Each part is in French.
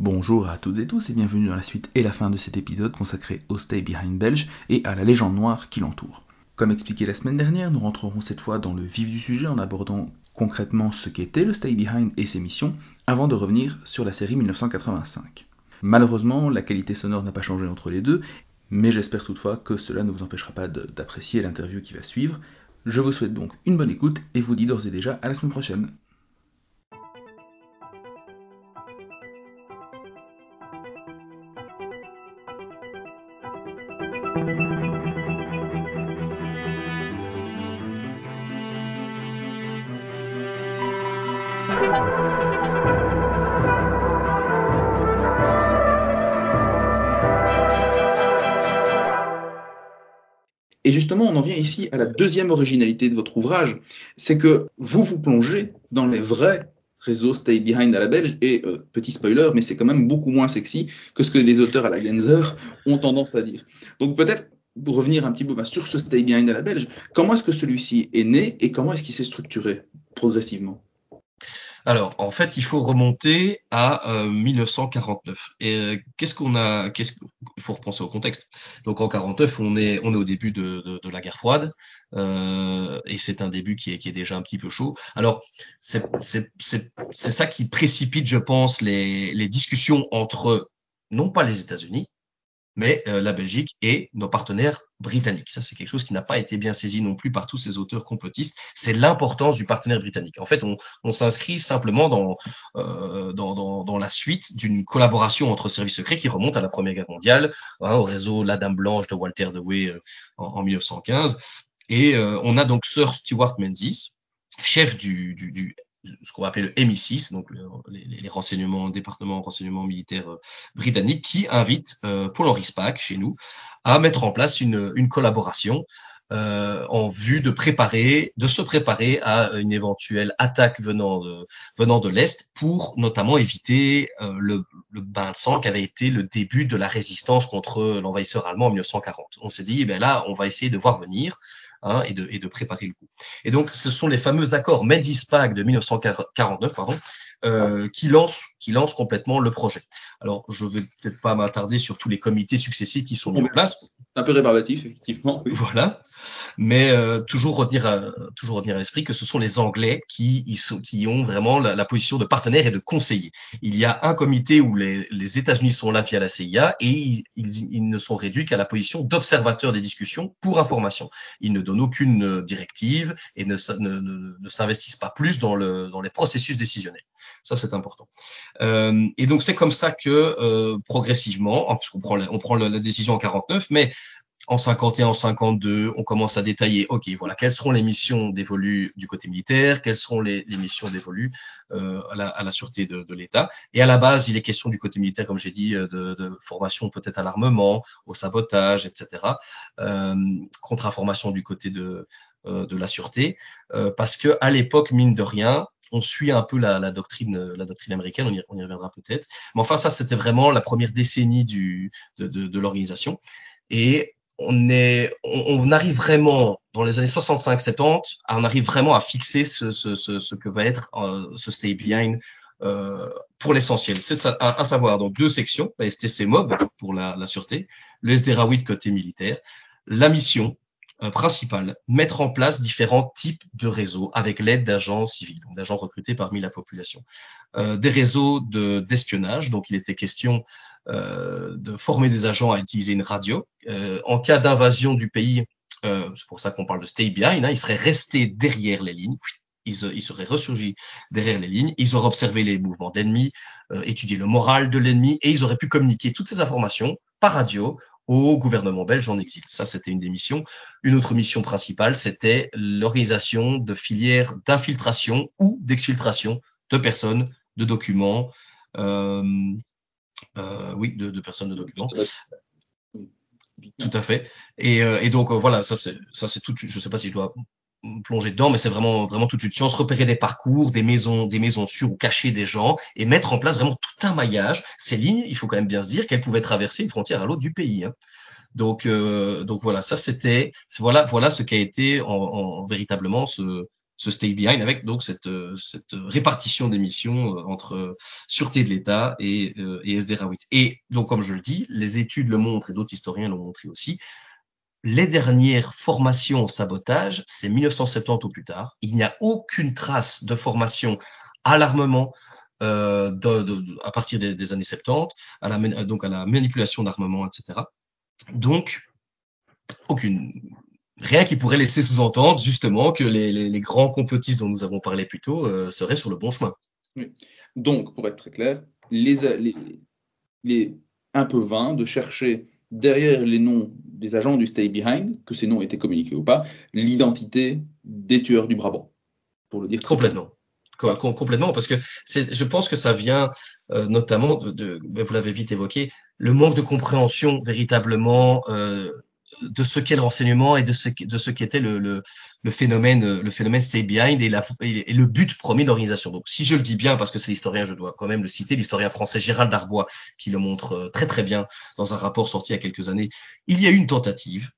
Bonjour à toutes et tous et bienvenue dans la suite et la fin de cet épisode consacré au Stay Behind belge et à la légende noire qui l'entoure. Comme expliqué la semaine dernière, nous rentrerons cette fois dans le vif du sujet en abordant concrètement ce qu'était le Stay Behind et ses missions avant de revenir sur la série 1985. Malheureusement, la qualité sonore n'a pas changé entre les deux, mais j'espère toutefois que cela ne vous empêchera pas d'apprécier l'interview qui va suivre. Je vous souhaite donc une bonne écoute et vous dis d'ores et déjà à la semaine prochaine. Et justement, on en vient ici à la deuxième originalité de votre ouvrage, c'est que vous vous plongez dans les vrais réseaux Stay Behind à la belge, et euh, petit spoiler, mais c'est quand même beaucoup moins sexy que ce que les auteurs à la Genzer ont tendance à dire. Donc peut-être pour revenir un petit peu bah, sur ce Stay Behind à la belge, comment est-ce que celui-ci est né et comment est-ce qu'il s'est structuré progressivement? Alors, en fait, il faut remonter à 1949. Euh, et euh, qu'est-ce qu'on a Qu'est-ce Il faut repenser au contexte. Donc, en 49, on est on est au début de, la guerre froide, euh, et c'est un début qui est, déjà un petit peu chaud. Alors, c'est ça qui précipite, je pense, les discussions entre non pas les États-Unis, mais euh, la Belgique et nos partenaires britanniques. Ça, c'est quelque chose qui n'a pas été bien saisi non plus par tous ces auteurs complotistes. C'est l'importance du partenaire britannique. En fait, on, s'inscrit simplement dans, euh, dans, la suite d'une collaboration entre services secrets qui remonte à la Première Guerre mondiale, hein, au réseau La Dame Blanche de Walter Dewey euh, en, en, 1915. Et on a donc Sir Stuart Menzies, chef du ce qu'on va appeler le MI6, donc les, les, renseignements, département renseignement militaire euh, britannique, qui invite euh, Paul-Henri Spack, chez nous, à mettre en place une, collaboration euh, en vue de préparer, de se préparer à une éventuelle attaque venant de venant de l'est, pour notamment éviter euh, le, le, bain de sang qui avait été le début de la résistance contre l'envahisseur allemand en 1940. On s'est dit, ben là, on va essayer de voir venir hein, et, de, et de préparer le coup. Et donc, ce sont les fameux accords Menzies-Spack de 1949, pardon, euh, qui lancent qui lance complètement le projet. Alors, je vais peut-être pas m'attarder sur tous les comités successifs qui sont mis en place. Un peu rébarbatif, effectivement. Oui. Voilà mais euh, toujours retenir à, toujours retenir à l'esprit que ce sont les Anglais qui, ils sont, qui ont vraiment la, la, position de partenaire et de conseiller. Il y a un comité où les, les États-Unis sont là via la CIA et ils, ils, ne sont réduits qu'à la position d'observateur des discussions pour information. Ils ne donnent aucune euh, directive et ne, ne, ne, s'investissent pas plus dans, le, dans les processus décisionnels. Ça, c'est important. Euh, et donc, c'est comme ça que euh, progressivement, puisqu'on prend, la, on prend la, la décision en 49, mais en 51, en 52, on commence à détailler, OK, voilà, quelles seront les missions dévolues du côté militaire, quelles seront les, les missions dévolues euh, à, la, à, la, sûreté de, de l'État. Et à la base, il est question du côté militaire, comme j'ai dit, de, de, formation peut-être à l'armement, au sabotage, etc. Euh, contre-information du côté de, euh, de la sûreté, euh, parce que à l'époque, mine de rien, on suit un peu la, la, doctrine, la doctrine américaine, on y, on y reviendra peut-être. Mais enfin, ça, c'était vraiment la première décennie du, de, de, de l'organisation. Et on est, on, on, arrive vraiment dans les années 65-70, on arrive vraiment à fixer ce, ce, ce, ce que va être euh, ce stay behind euh, pour l'essentiel. C'est à, savoir donc deux sections, la STC MOB pour la, la sûreté, le SDRAWID côté militaire, la mission euh, principale, mettre en place différents types de réseaux avec l'aide d'agents civils, d'agents recrutés parmi la population. Euh, des réseaux d'espionnage, donc il était question de former des agents à utiliser une radio. Euh, en cas d'invasion du pays, euh, c'est pour ça qu'on parle de stay behind, hein, ils seraient restés derrière les lignes. Ils, ils, seraient ressurgis derrière les lignes, ils auraient observé les mouvements d'ennemis, euh, étudié le moral de l'ennemi et ils auraient pu communiquer toutes ces informations par radio au gouvernement belge en exil. Ça, c'était une des missions. Une autre mission principale, c'était l'organisation de filières d'infiltration ou d'exfiltration de personnes, de documents, euh, euh, oui, de, de, personnes de documents. Tout à fait. Et, euh, et donc euh, voilà, ça c'est ça c'est tout. Je sais pas si je dois plonger dedans, mais c'est vraiment vraiment toute une science. Repérer des parcours, des maisons, des maisons sûres ou cacher des gens et mettre en place vraiment tout un maillage. Ces lignes, il faut quand même bien se dire qu'elles pouvaient traverser une frontière à l'autre du pays. Hein. Donc euh, donc voilà, ça c'était voilà voilà ce qui a été en, en véritablement ce ce stay behind avec donc cette, cette répartition des missions entre sûreté de l'État et, et SD. Et donc, comme je le dis, les études le montrent et d'autres historiens l'ont montré aussi. Les dernières formations sabotage, c'est 1970 ou plus tard. Il n'y a aucune trace de formation à l'armement, euh, à partir des, années 70, à la, donc à la manipulation d'armement, etc. Donc, aucune, rien qui pourrait laisser sous-entendre justement que les, grands complotistes dont nous avons parlé plus tôt euh, seraient sur le bon chemin. Donc, pour être très clair, les, les, un peu vain de chercher derrière les noms des agents du Stay Behind, que ces noms étaient communiqués ou pas, l'identité des tueurs du Brabant. Pour le dire complètement complètement parce que je pense que ça vient euh, notamment de, vous l'avez vite évoqué, le manque de compréhension véritablement euh, de ce qu'est le renseignement et de ce, de ce qu'était le, le, le, phénomène, le phénomène stay behind et, le but premier de l'organisation. Donc, si je le dis bien, parce que c'est l'historien, je dois quand même le citer, l'historien français Gérald Darbois, qui le montre euh, très très bien dans un rapport sorti il y a quelques années, il y a eu une tentative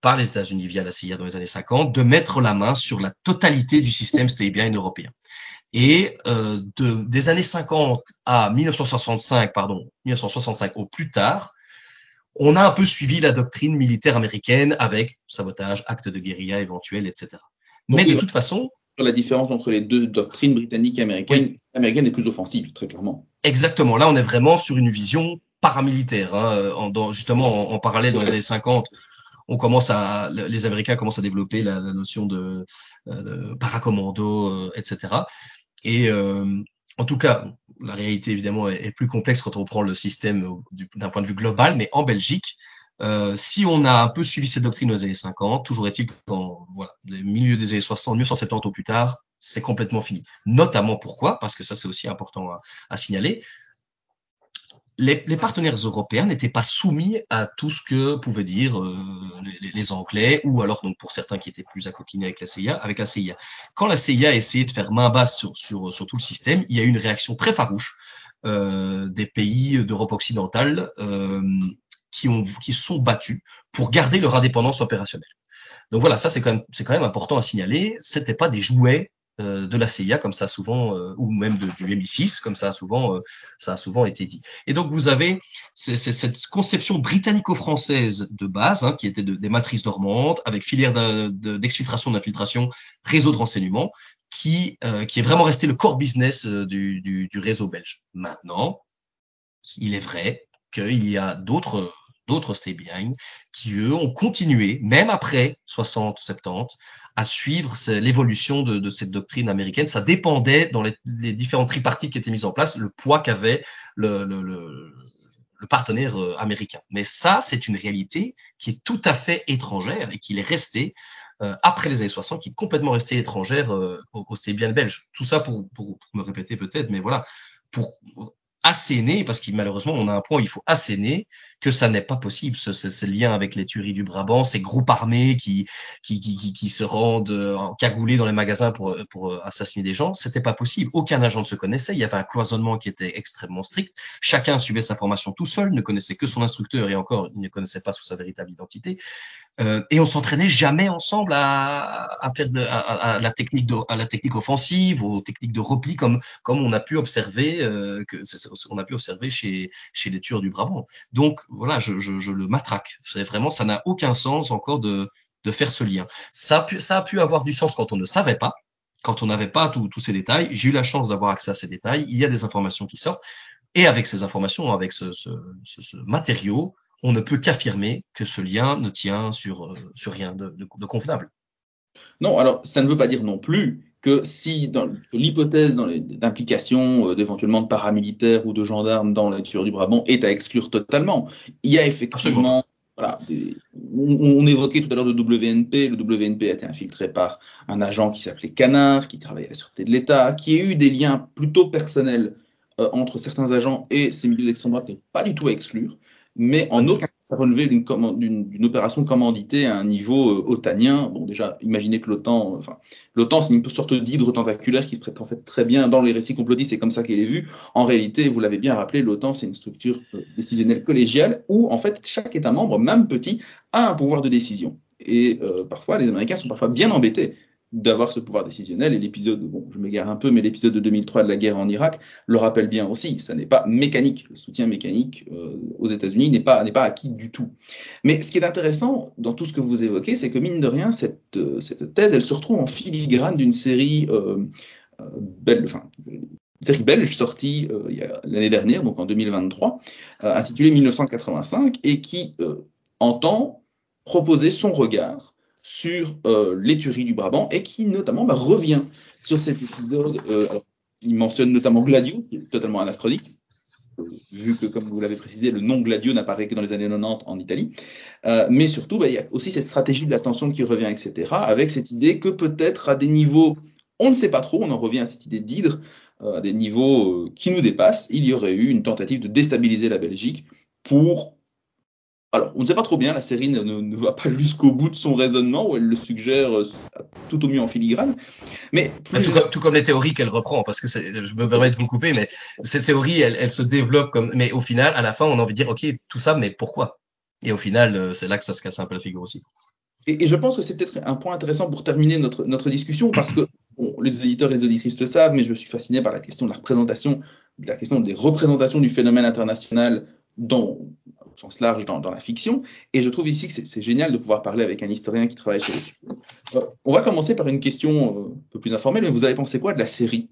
par les États-Unis via la CIA dans les années 50 de mettre la main sur la totalité du système stay behind européen. Et euh, de, des années 50 à 1965, pardon, 1965 au plus tard, on a un peu suivi la doctrine militaire américaine avec sabotage, actes de guérilla éventuels, etc. Mais de toute façon, la différence entre les deux doctrines britanniques et américaines, l'américaine est plus offensive, très clairement. Exactement. Là, on est vraiment sur une vision paramilitaire. Hein, en, justement, en, parallèle, dans les années 50, on commence à, les Américains commencent à développer la, notion de, euh, de paracommando, euh, etc. Et euh, en tout cas, la réalité évidemment est, plus complexe quand on reprend le système d'un point de vue global, mais en Belgique, euh, si on a un peu suivi cette doctrine aux années 50, toujours est-il qu'en voilà, milieu des années 60, 1970 au plus tard, c'est complètement fini. Notamment pourquoi? Parce que ça c'est aussi important à signaler les, partenaires européens n'étaient pas soumis à tout ce que pouvaient dire euh, les, Anglais, ou alors donc pour certains qui étaient plus accoquinés avec la CIA, avec la CIA. Quand la CIA a essayé de faire main basse sur, sur, sur tout le système, il y a eu une réaction très farouche euh, des pays d'Europe occidentale euh, qui, ont, qui se sont battus pour garder leur indépendance opérationnelle. Donc voilà, ça c'est quand même c'est quand même important à signaler. C'était pas des jouets euh, de la CIA, comme ça souvent, euh, ou même de, du MI6, comme ça a souvent, euh, ça a souvent été dit. Et donc vous avez cette conception britannico-française de base, hein, qui était de, des matrices normandes, avec filière d'exfiltration, d'infiltration, réseau de renseignement, qui, qui est vraiment resté le core business du, du, du réseau belge. Maintenant, il est vrai qu'il y a d'autres d'autres stay qui eux ont continué même après 60 70 à suivre l'évolution de, de, cette doctrine américaine. Ça dépendait dans les, les, différents tripartites qui étaient mis en place, le poids qu'avait le, le, le, le, partenaire euh, américain. Mais ça, c'est une réalité qui est tout à fait étrangère et qui est restée euh, après les années 60, qui est complètement restée étrangère euh, au, au. Tout ça pour, pour, pour me répéter peut-être, mais voilà, pour asséner, parce qu'il malheureusement on a un point où il faut asséner que ça n'est pas possible, ce, ce, lien avec les tueries du Brabant, ces groupes armés qui qui, qui, qui, se rendent euh, cagoulés dans les magasins pour, pour euh, assassiner des gens, c'était pas possible. Aucun agent ne se connaissait, il y avait un cloisonnement qui était extrêmement strict, chacun suivait sa formation tout seul, ne connaissait que son instructeur et encore il ne connaissait pas sous sa véritable identité, euh, et on s'entraînait jamais ensemble à, faire de, la technique de, à technique offensive, aux techniques de repli comme on a pu observer euh, a pu observer chez, les tueurs du Brabant. Donc voilà, je, le matraque. Vraiment, ça n'a aucun sens encore de, faire ce lien. Ça a, pu, avoir du sens quand on ne savait pas, quand on n'avait pas tous ces détails. J'ai eu la chance d'avoir accès à ces détails. Il y a des informations qui sortent. Et avec ces informations, avec ce matériau, on ne peut qu'affirmer que ce lien ne tient sur, euh, sur rien de, de, de convenable. Non, alors ça ne veut pas dire non plus que si dans l'hypothèse d'implication euh, d'éventuellement de paramilitaires ou de gendarmes dans la tuerie du Brabant est à exclure totalement, il y a effectivement voilà, on, évoquait tout à l'heure le WNP. Le WNP a été infiltré par un agent qui s'appelait Canard, qui travaillait à la sûreté de l'État, qui a eu des liens plutôt personnels euh, entre certains agents et ces milieux d'extrême droite n'est pas du tout à exclure mais en aucun cas ça relevait d'une opération commanditée à un niveau euh, otanien. Bon, déjà, imaginez que l'OTAN, enfin, l'OTAN, c'est une sorte d'hydre tentaculaire qui se prête en fait très bien dans les récits complotistes, c'est comme ça qu'elle est vue. En réalité, vous l'avez bien rappelé, l'OTAN, c'est une structure euh, décisionnelle collégiale où, en fait, chaque État membre, même petit, a un pouvoir de décision. Et euh, parfois, les Américains sont parfois bien embêtés d'avoir ce pouvoir décisionnel. Et l'épisode, bon, je m'égare un peu, mais l'épisode de 2003 de la guerre en Irak le rappelle bien aussi. Ça n'est pas mécanique. Le soutien mécanique euh, aux États-Unis n'est pas, n'est pas acquis du tout. Mais ce qui est intéressant dans tout ce que vous évoquez, c'est que mine de rien, cette, euh, cette thèse, elle se retrouve en filigrane d'une série euh, belle, enfin, série belge sortie l'année dernière, donc en 2023, euh, intitulée 1985, et qui entend proposer son regard sur euh, l'éturie du Brabant et qui notamment bah, revient sur cet épisode. Euh, alors, il mentionne notamment Gladio, qui est totalement anachronique, vu que, comme vous l'avez précisé, le nom Gladio n'apparaît que dans les années 90 en Italie. Euh, mais surtout, bah, il y a aussi cette stratégie de l'attention qui revient, etc., avec cette idée que peut-être à des niveaux, on ne sait pas trop, on en revient à cette idée d'hydre, euh, à des niveaux euh, qui nous dépassent, il y aurait eu une tentative de déstabiliser la Belgique pour alors, on ne sait pas trop bien, la série ne, ne va pas jusqu'au bout de son raisonnement, où elle le suggère euh, tout au mieux en filigrane. Mais plus... tout, comme, tout, comme, les théories qu'elle reprend, parce que je me permets de vous couper, mais cette théorie, elle, elle, se développe comme. Mais au final, à la fin, on a envie de dire, OK, tout ça, mais pourquoi? Et au final, euh, c'est là que ça se casse un peu la figure aussi. Et, et je pense que c'est peut-être un point intéressant pour terminer notre, notre discussion, parce que bon, les éditeurs et les auditrices le savent, mais je suis fasciné par la question de la représentation, de la question des représentations du phénomène international dans, sens large dans, la fiction. Et je trouve ici que c'est génial de pouvoir parler avec un historien qui travaille sur le sujet. Euh, on va commencer par une question euh, un peu plus informelle, mais vous avez pensé quoi de la série?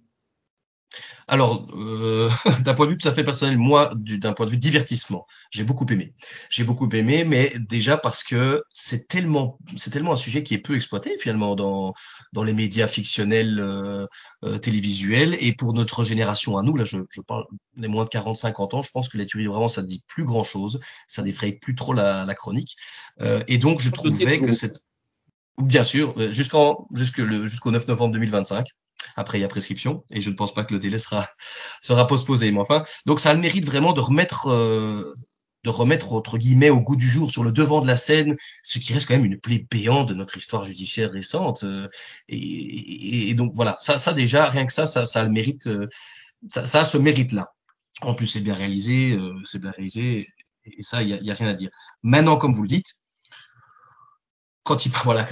Alors, euh, d'un point de vue tout à fait personnel, moi, d'un point de vue divertissement, j'ai beaucoup aimé. J'ai beaucoup aimé, mais déjà parce que c'est tellement, c'est tellement un sujet qui est peu exploité finalement dans dans les médias fictionnels euh, euh, télévisuels. Et pour notre génération à nous, là, je, je parle des moins de 40-50 ans, je pense que la tuerie vraiment, ça ne dit plus grand chose, ça défraye plus trop la, la chronique. Euh, et donc, je trouvais que c'est Bien sûr, euh, jusqu'en jusqu'au 9 novembre 2025. Après, il y a prescription et je ne pense pas que le délai sera sera postposé. Mais enfin, donc ça a le mérite vraiment de remettre euh, de remettre entre guillemets au goût du jour sur le devant de la scène ce qui reste quand même une plaie béante de notre histoire judiciaire récente. Euh, et, et, donc voilà, ça, ça déjà rien que ça, ça, ça a le mérite, euh, ça, ça a ce mérite là. En plus, c'est bien réalisé, euh, c'est bien réalisé et ça, il y a, y a rien à dire. Maintenant, comme vous le dites, quand il voilà,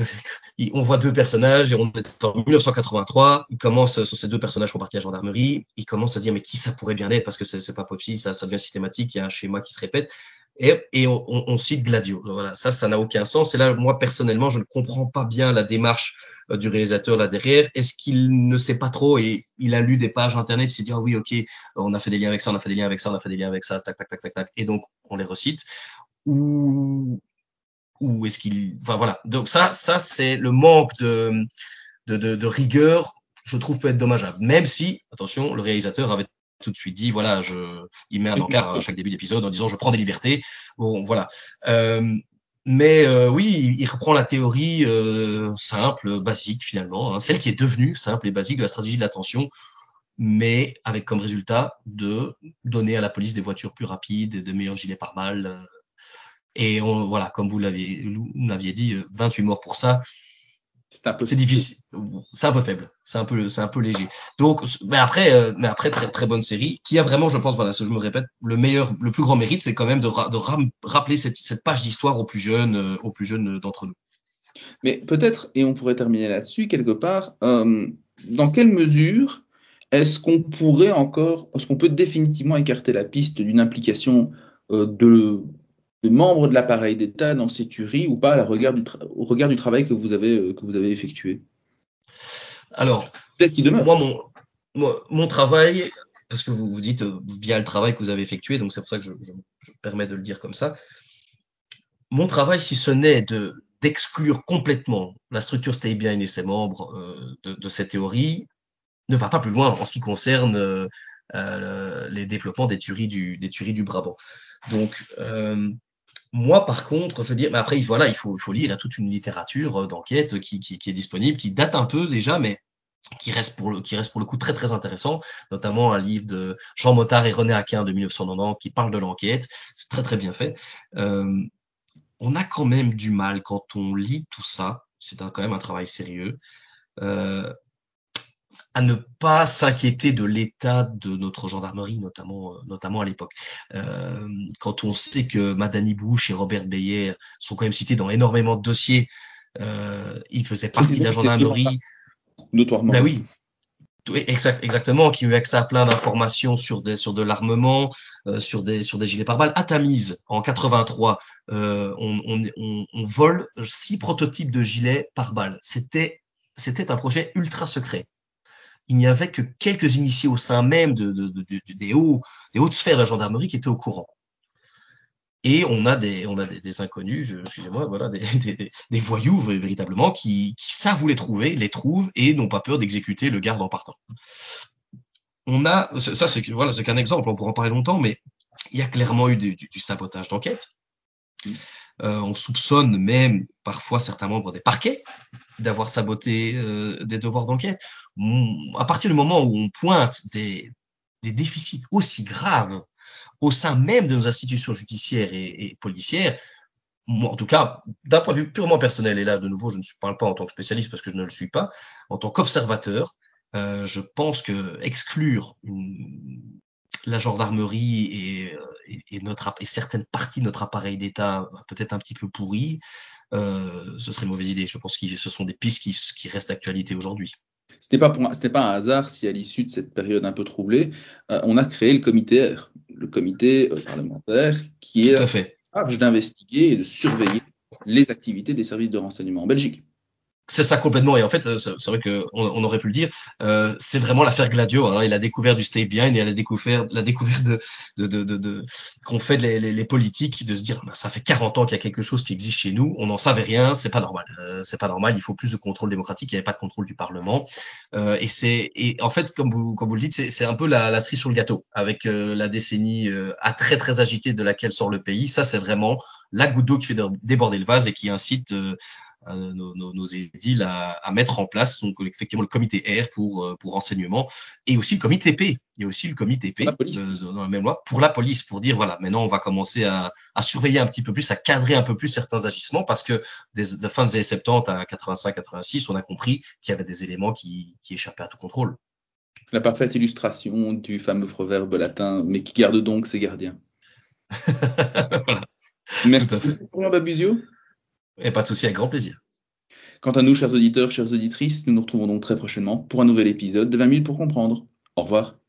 on voit deux personnages et on est en 1983, il commence sur ces deux personnages font partie de la gendarmerie, il commence à dire mais qui ça pourrait bien être? Parce que c'est pas possible, ça, devient systématique, il y a un schéma qui se répète et, on, on, cite Gladio. Ça, ça n'a aucun sens. Et là, moi personnellement, je ne comprends pas bien la démarche euh, du réalisateur là derrière. Est-ce qu'il ne sait pas trop? Et il a lu des pages internet, il s'est dit ah oui ok, on a fait des liens avec ça, on a fait des liens avec ça, on a fait des liens avec ça, tac tac tac tac tac, et donc on les recite ou ou est-ce qu'il, enfin voilà. Donc ça, ça c'est le manque de, de, de, rigueur, je trouve peut être dommageable. Même si, attention, le réalisateur avait tout de suite dit, voilà, je, il met un encart à chaque début d'épisode en disant, je prends des libertés. Bon, voilà. Euh, mais euh, oui, il reprend la théorie euh, simple, basique finalement, hein, celle qui est devenue simple et basique de la stratégie de l'attention, mais avec comme résultat de donner à la police des voitures plus rapides, de meilleurs gilets pare-balles, euh, et on, voilà, comme vous l'aviez, vous l'aviez dit, 28 euh, morts pour ça. C'est un peu, c'est difficile. C'est un peu faible. C'est un peu, c'est un peu léger. Donc, mais après, euh, mais après, très, très bonne série qui a vraiment, je pense, voilà, je me répète, le meilleur, le plus grand mérite, c'est quand même de, de rappeler cette, cette page d'histoire aux plus jeunes, euh, aux plus jeunes d'entre nous. Mais peut-être, et on pourrait terminer là-dessus quelque part, euh, dans quelle mesure est-ce qu'on pourrait encore, est-ce qu'on peut définitivement écarter la piste d'une implication de de membres de l'appareil d'État dans ces tueries ou pas regard du au regard du travail que vous avez, euh, que vous avez effectué? Alors, peut-être qu'il demeure. Moi, mon, moi, mon travail, parce que vous vous dites euh, via le travail que vous avez effectué, donc c'est pour ça que je, je, je, permets de le dire comme ça. Mon travail, si ce n'est de d'exclure complètement la structure Stay Bien et ses membres euh, de, de, cette théorie, ne va pas plus loin en ce qui concerne euh, les développements des tueries du, des tueries du Brabant. Donc, moi, par contre, je veux dire, mais après, voilà, il faut, il faut lire, toute une littérature euh, d'enquête qui, qui, qui, est disponible, qui date un peu déjà, mais qui reste pour le, qui reste pour le coup très très intéressant, notamment un livre de Jean Mottard et René Aquin de 1990 qui parle de l'enquête. C'est très très bien fait. Euh, on a quand même du mal quand on lit tout ça. C'est quand même un travail sérieux. Euh, à ne pas s'inquiéter de l'état de notre gendarmerie, notamment, euh, notamment à l'époque. Euh, quand on sait que Madani Bush et Robert Beyer sont quand même cités dans énormément de dossiers, euh, ils faisaient partie de la gendarmerie. notoirement. Ben oui. Exact, exactement, qui a eu accès à plein d'informations sur des sur de l'armement, euh, sur des sur des gilets pare-balles. À Tamise, en 83, euh, on, on, on, on, vole six prototypes de gilets pare-balles. C'était c'était un projet ultra secret. Il n'y avait que quelques initiés au sein même de, de, de, des hauts des hautes sphères de la gendarmerie qui étaient au courant. Et on a des, on a des, des inconnus, excusez-moi, voilà, des, voyous véritablement qui, qui savent où les trouver, les trouvent et n'ont pas peur d'exécuter le garde en partant. On a, ça c'est voilà, c'est qu'un exemple, on pourra en parler longtemps, mais il y a clairement eu du, du sabotage d'enquête. Euh, on soupçonne même parfois certains membres des parquets d'avoir saboté euh, des devoirs d'enquête. À partir du moment où on pointe des, déficits aussi graves au sein même de nos institutions judiciaires et, policières, moi, en tout cas, d'un point de vue purement personnel, et là, de nouveau, je ne parle pas en tant que spécialiste parce que je ne le suis pas, en tant qu'observateur, euh, je pense que exclure la gendarmerie et, et, certaines parties de notre appareil d'État peut-être un petit peu pourries, euh, ce serait une mauvaise idée. Je pense que ce sont des pistes qui, qui restent d'actualité aujourd'hui. C'était pas pour, c'était pas un hasard si à l'issue de cette période un peu troublée, euh, on a créé le comité R, le comité euh, parlementaire qui est charge d'investiguer et de surveiller les activités des services de renseignement en Belgique. C'est ça complètement. Et en fait, c'est vrai qu'on on aurait pu le dire. Euh, c'est vraiment l'affaire Gladio. Hein. Il a découvert du stay behind et il a découvert la découverte de, de, de, de, de qu'ont fait les, les, les, politiques de se dire bah, ça fait 40 ans qu'il y a quelque chose qui existe chez nous. On n'en savait rien. C'est pas normal. Euh, c'est pas normal. Il faut plus de contrôle démocratique. Il n'y avait pas de contrôle du Parlement. Euh, et c'est et en fait, comme vous comme vous le dites, c'est un peu la, la cerise sur le gâteau avec euh, la décennie euh, à très très agitée de laquelle sort le pays. Ça, c'est vraiment la goutte d'eau qui fait déborder le vase et qui incite euh, nos, nos, nos, édiles à, à, mettre en place donc effectivement le comité R pour euh, pour renseignement et aussi le comité P. Il y a aussi le comité P de, dans la même loi pour la police pour dire voilà maintenant on va commencer à, à, surveiller un petit peu plus, à cadrer un peu plus certains agissements parce que des, de fin des années 70 à 85-86 on a compris qu'il y avait des éléments qui, qui échappaient à tout contrôle. La parfaite illustration du fameux proverbe latin mais qui garde donc ses gardiens? voilà. Merci. Babusio. Et pas de souci, avec grand plaisir. Quant à nous, chers auditeurs, chères auditrices, nous nous retrouvons donc très prochainement pour un nouvel épisode de 20 000 pour comprendre. Au revoir.